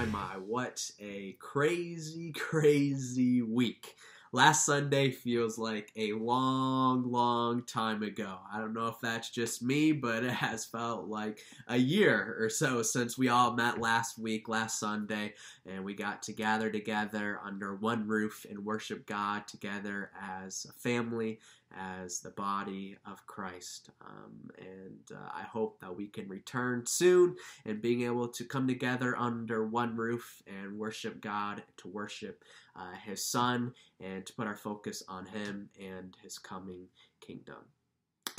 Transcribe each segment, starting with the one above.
my, my, what a crazy, crazy week. Last Sunday feels like a long, long time ago. I don't know if that's just me, but it has felt like a year or so since we all met last week, last Sunday, and we got to gather together under one roof and worship God together as a family as the body of Christ. Um, and uh, I hope that we can return soon and being able to come together under one roof and worship God, to worship uh, His Son, and to put our focus on Him and His coming kingdom.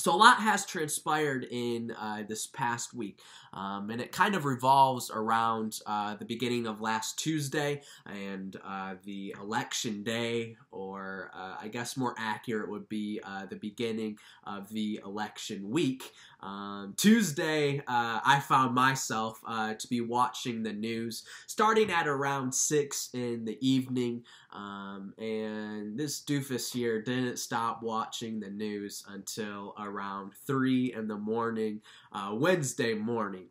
So a lot has transpired in uh, this past week, um, and it kind of revolves around uh, the beginning of last Tuesday and uh, the election day, or uh, I guess more accurate would be uh, the beginning of the election week. Um, Tuesday, uh, I found myself to be watching the news starting at around six in the evening, um, and this doofus here didn't stop watching the news until around 3 in the morning, uh, Wednesday morning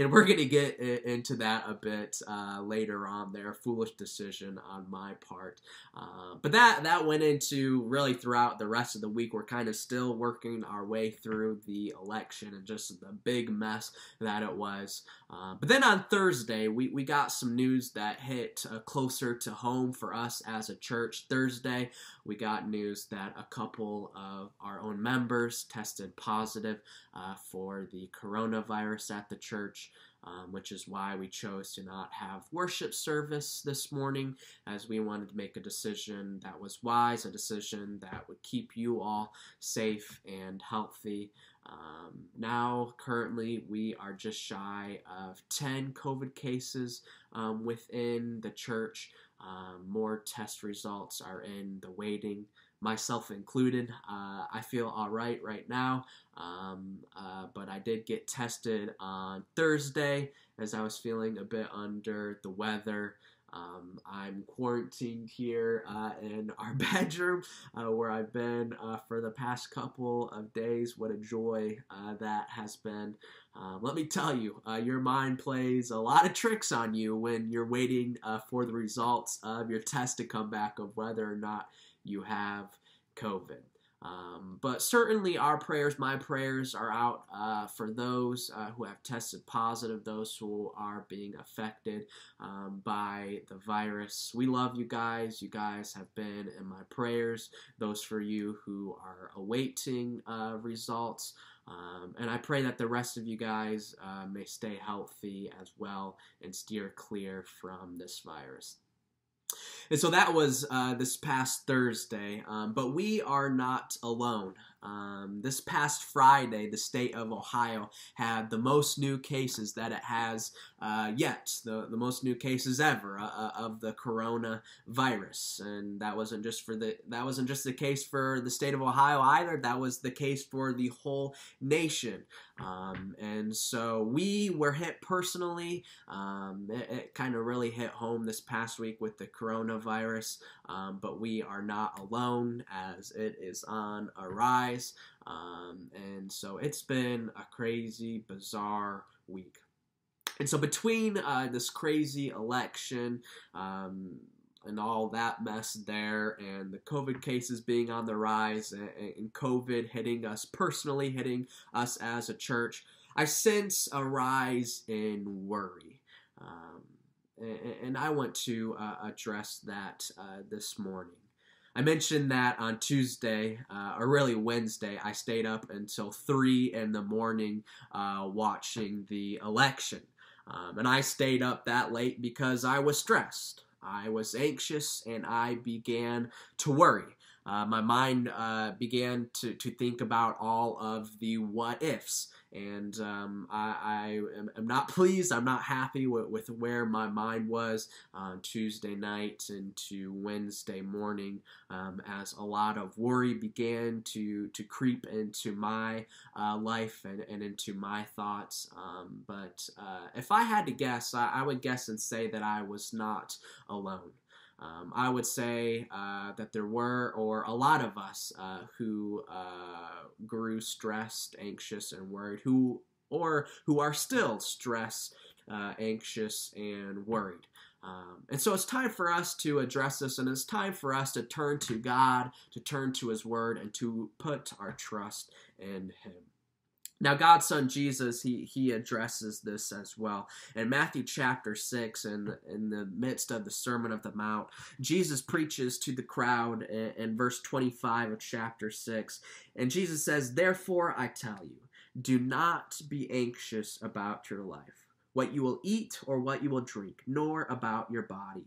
and we're going to get into that a bit uh, later on there. Foolish decision on my part. Uh, but that that went into really throughout the rest of the week. We're kind of still working our way through the election and just the big mess that it was. Uh, but then on thursday we, we got some news that hit uh, closer to home for us as a church. Thursday we got news that a couple of our own members tested positive uh, for the coronavirus at the church. Um, which is why we chose to not have worship service this morning, as we wanted to make a decision that was wise, a decision that would keep you all safe and healthy. Um, now, currently, we are just shy of 10 COVID cases um, within the church. Um, more test results are in the waiting, myself included. Uh, I feel all right right now, um, uh, but I did get tested on Thursday as I was feeling a bit under the weather. Um, I'm quarantined here uh, in our bedroom uh, where I've been uh, for the past couple of days. What a joy uh, that has been. Um, let me tell you, your mind plays a lot of tricks on you when you're waiting for the results of your test to come back of whether or not you have COVID. Um, but certainly, our prayers, my prayers, are out uh, for those uh, who have tested positive, those who are being affected um, by the virus. We love you guys. You guys have been in my prayers. Those for you who are awaiting uh, results. Um, and I pray that the rest of you guys uh, may stay healthy as well and steer clear from this virus. And so that was uh, this past Thursday. Um, but we are not alone. Um, this past Friday, the state of Ohio had the most new cases that it has uh, yet, the, the most new cases ever uh, uh, of the coronavirus, and that wasn't just for the that wasn't just the case for the state of Ohio either. That was the case for the whole nation, um, and so we were hit personally. Um, it, it kind of really hit home this past week with the coronavirus, um, but we are not alone as it is on a rise. Um, and so it's been a crazy, bizarre week. And so between uh, this crazy election, um, and all that mess there, and the COVID cases being on the rise, and, and, COVID hitting us personally, hitting us as a church, I sense a rise in worry. Um, and, and, I want to uh, address that uh, this morning. I mentioned that on Tuesday, uh, or really Wednesday, I stayed up until 3 in the morning uh, watching the election. Um, and I stayed up that late because I was stressed. I was anxious and I began to worry. Uh, my mind uh, began to, to think about all of the what ifs and um, I, I am, not pleased. I'm not happy with, with where my mind was on Tuesday night into Wednesday morning, um, as a lot of worry began to to creep into my uh, life and, and into my thoughts. Um, but uh, if I had to guess, I, I would guess and say that I was not alone. Um, I would say uh, that there were, or a lot of us, uh, who uh, grew stressed, anxious, and worried, who or who are still stressed uh, anxious and worried. Um, and so it's time for us to address this, and it's time for us to turn to God, to turn to His Word, and to put our trust in Him. Now, God's Son Jesus, he, he addresses this as well. In Matthew chapter 6, in, in the midst of the Sermon of the Mount, Jesus preaches to the crowd in, in verse 25 of chapter 6. And Jesus says, Therefore I tell you, do not be anxious about your life what you will eat or what you will drink, nor about your body,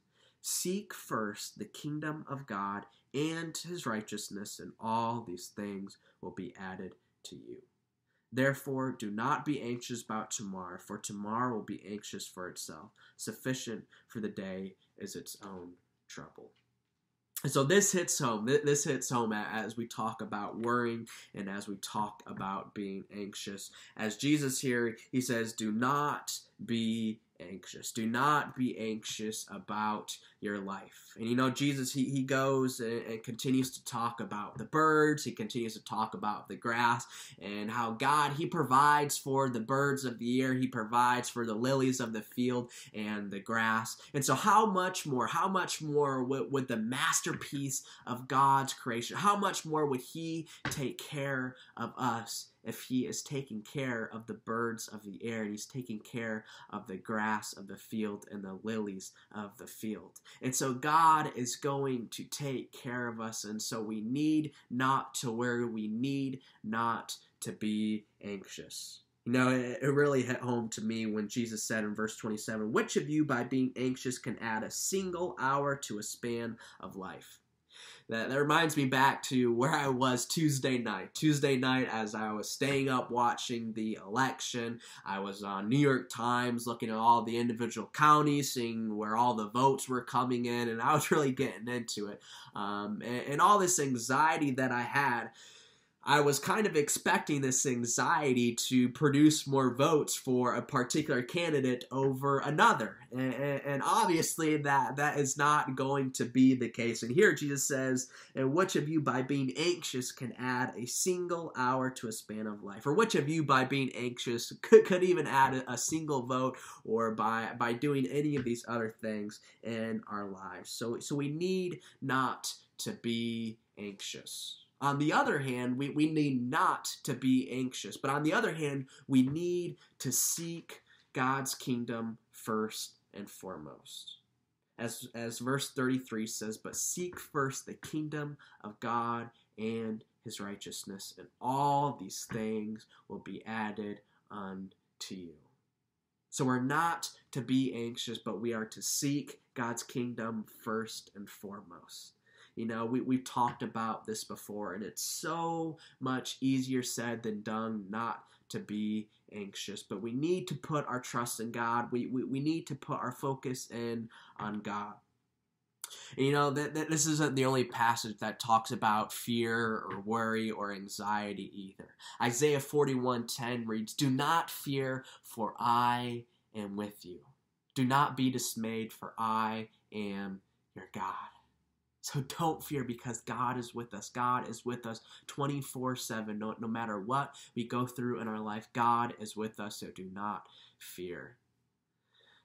Seek first the kingdom of God and his righteousness, and all these things will be added to you. Therefore, do not be anxious about tomorrow, for tomorrow will be anxious for itself. Sufficient for the day is its own trouble. And so this hits home. This hits home as we talk about worrying and as we talk about being anxious. As Jesus here, he says, Do not be anxious. Do not be anxious about your life. And you know, Jesus, he, he goes and, and, continues to talk about the birds, he continues to talk about the grass, and how God, he provides for the birds of the air, he provides for the lilies of the field and the grass. And so, how much more, how much more would, would the masterpiece of God's creation, how much more would he take care of us? If he is taking care of the birds of the air and he's taking care of the grass of the field and the lilies of the field. And so God is going to take care of us. And so we need not to worry, we need not to be anxious. You know, it, really hit home to me when Jesus said in verse 27 Which of you, by being anxious, can add a single hour to a span of life? That, that reminds me back to where I was Tuesday night. Tuesday night, as I was staying up watching the election, I was on New York Times looking at all the individual counties, seeing where all the votes were coming in, and I was really getting into it. Um, and, and all this anxiety that I had I was kind of expecting this anxiety to produce more votes for a particular candidate over another. And, and, obviously, that, that is not going to be the case. And here Jesus says, And which of you, by being anxious, can add a single hour to a span of life? Or which of you, by being anxious, could, could even add a, a single vote or by, by doing any of these other things in our lives? So, so we need not to be anxious. On the other hand, we, we need not to be anxious. But on the other hand, we need to seek God's kingdom first and foremost. As, as verse 33 says, But seek first the kingdom of God and his righteousness, and all these things will be added unto you. So we're not to be anxious, but we are to seek God's kingdom first and foremost. You know, we, we've talked about this before, and it's so much easier said than done not to be anxious. But we need to put our trust in God. We, we, we need to put our focus in on God. And, you know, that, this isn't the only passage that talks about fear or worry or anxiety either. Isaiah 41:10 reads, "Do not fear, for I am with you. Do not be dismayed, for I am your God." So don't fear because God is with us. God is with us 24 7. No, no matter what we go through in our life, God is with us. So do not fear.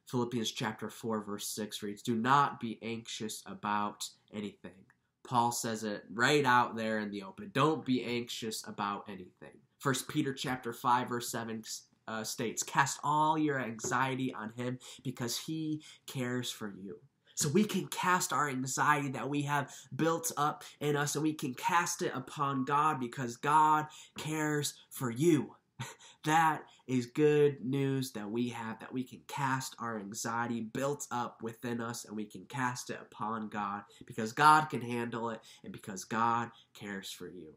Philippians chapter 4, verse 6 reads Do not be anxious about anything. Paul says it right out there in the open. Don't be anxious about anything. First Peter chapter 5, verse 7 uh, states, Cast all your anxiety on him because he cares for you. So we can cast our anxiety that we have built up in us and we can cast it upon God because God cares for you. That is good news that we have that we can cast our anxiety built up within us and we can cast it upon God because God can handle it and because God cares for you.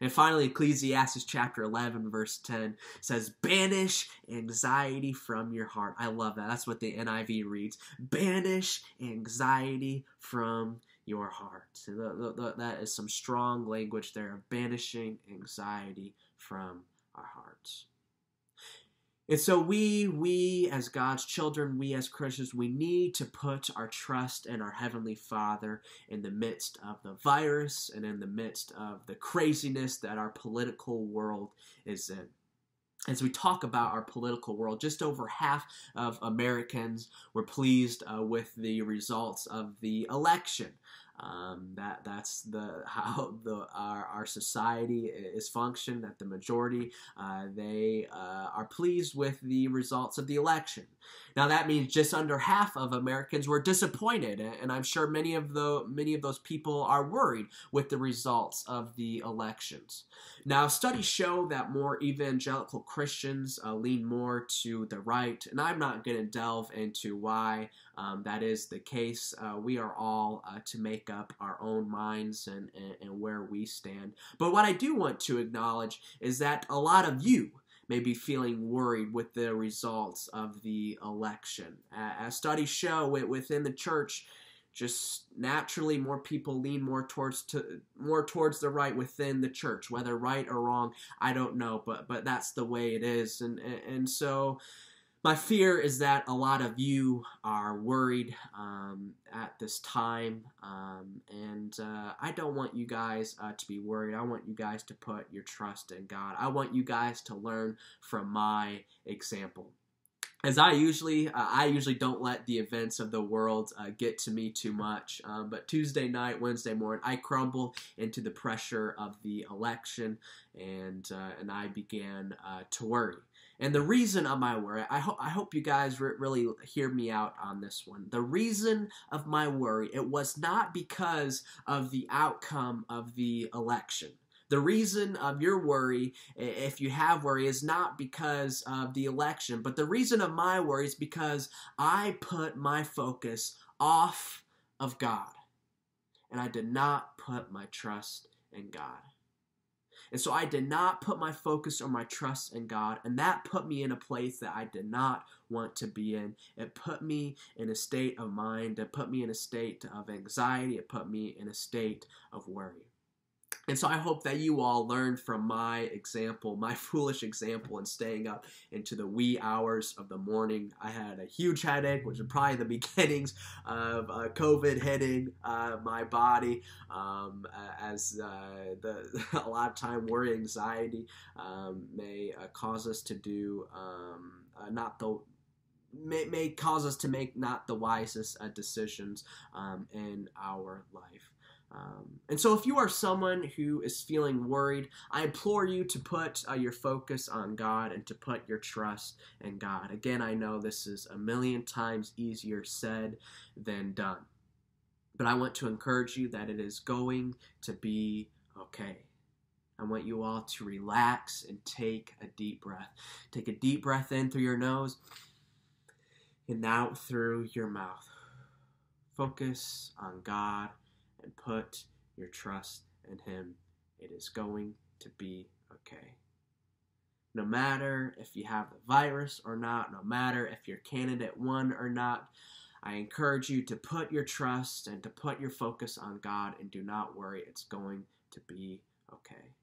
And finally, Ecclesiastes chapter 11, verse 10 says, Banish anxiety from your heart. I love that. That's what the NIV reads. Banish anxiety from your heart. That is some strong language there of banishing anxiety from our hearts. And so we, we as God's children, we as Christians, we need to put our trust in our Heavenly Father in the midst of the virus and in the midst of the craziness that our political world is in. As we talk about our political world, just over half of Americans were pleased uh, with the results of the election. Um, that that's the how the our, our society is functioned. That the majority uh, they uh, are pleased with the results of the election. Now that means just under half of Americans were disappointed, and I'm sure many of the many of those people are worried with the results of the elections. Now studies show that more evangelical Christians uh, lean more to the right, and I'm not going to delve into why um, that is the case. Uh, we are all uh, to make up our own minds and, and, and where we stand. But what I do want to acknowledge is that a lot of you may be feeling worried with the results of the election. As studies show, within the church, just naturally more people lean more towards to more towards the right within the church whether right or wrong i don't know but but that's the way it is and and, and so my fear is that a lot of you are worried um, at this time, um, and uh, I don't want you guys uh, to be worried. I want you guys to put your trust in God. I want you guys to learn from my example. As I usually, uh, I usually don't let the events of the world uh, get to me too much. Um, but Tuesday night, Wednesday morning, I crumble into the pressure of the election, and uh, and I began uh, to worry. And the reason of my worry, I, ho- I hope you guys re- really hear me out on this one. The reason of my worry, it was not because of the outcome of the election. The reason of your worry, if you have worry, is not because of the election, but the reason of my worry is because I put my focus off of God. And I did not put my trust in God. And so I did not put my focus or my trust in God, and that put me in a place that I did not want to be in. It put me in a state of mind, it put me in a state of anxiety, it put me in a state of worry. And so I hope that you all learned from my example, my foolish example in staying up into the wee hours of the morning. I had a huge headache, which is probably the beginnings of uh, COVID hitting uh, my body. Um, as uh, the a lot of time worry, anxiety um, may uh, cause us to do um, uh, not the may, may cause us to make not the wisest uh, decisions um, in our life. Um, and so, if you are someone who is feeling worried, I implore you to put uh, your focus on God and to put your trust in God. Again, I know this is a million times easier said than done. But I want to encourage you that it is going to be okay. I want you all to relax and take a deep breath. Take a deep breath in through your nose and out through your mouth. Focus on God and put your trust in Him. It is going to be okay. No matter if you have the virus or not, no matter if your candidate won or not, I encourage you to put your trust and to put your focus on God and do not worry. It's going to be okay.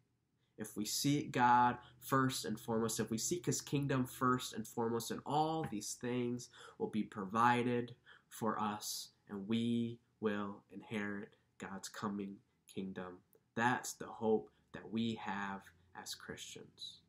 If we seek God first and foremost, if we seek His kingdom first and foremost, and all these things will be provided for us, and we will inherit God's coming kingdom. That's the hope that we have as Christians.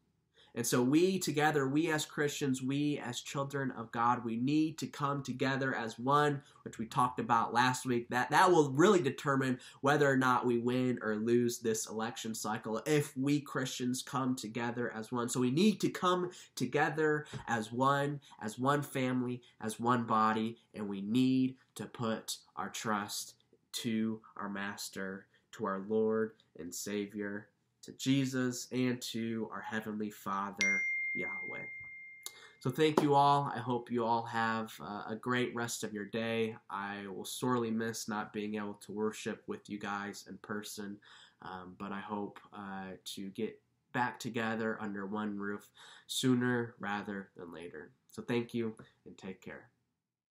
And so we together, we as Christians, we as children of God, we need to come together as one, which we talked about last week. That that will really determine whether or not we win or lose this election cycle if we Christians come together as one. So we need to come together as one, as one family, as one body, and we need to put our trust to our master, to our Lord and Savior to Jesus, and to our Heavenly Father, Yahweh. So, thank you all. I hope you all have uh, a great rest of your day. I will sorely miss not being able to worship with you guys in person, um, but I hope uh, to get back together under one roof sooner rather than later. So, thank you and take care.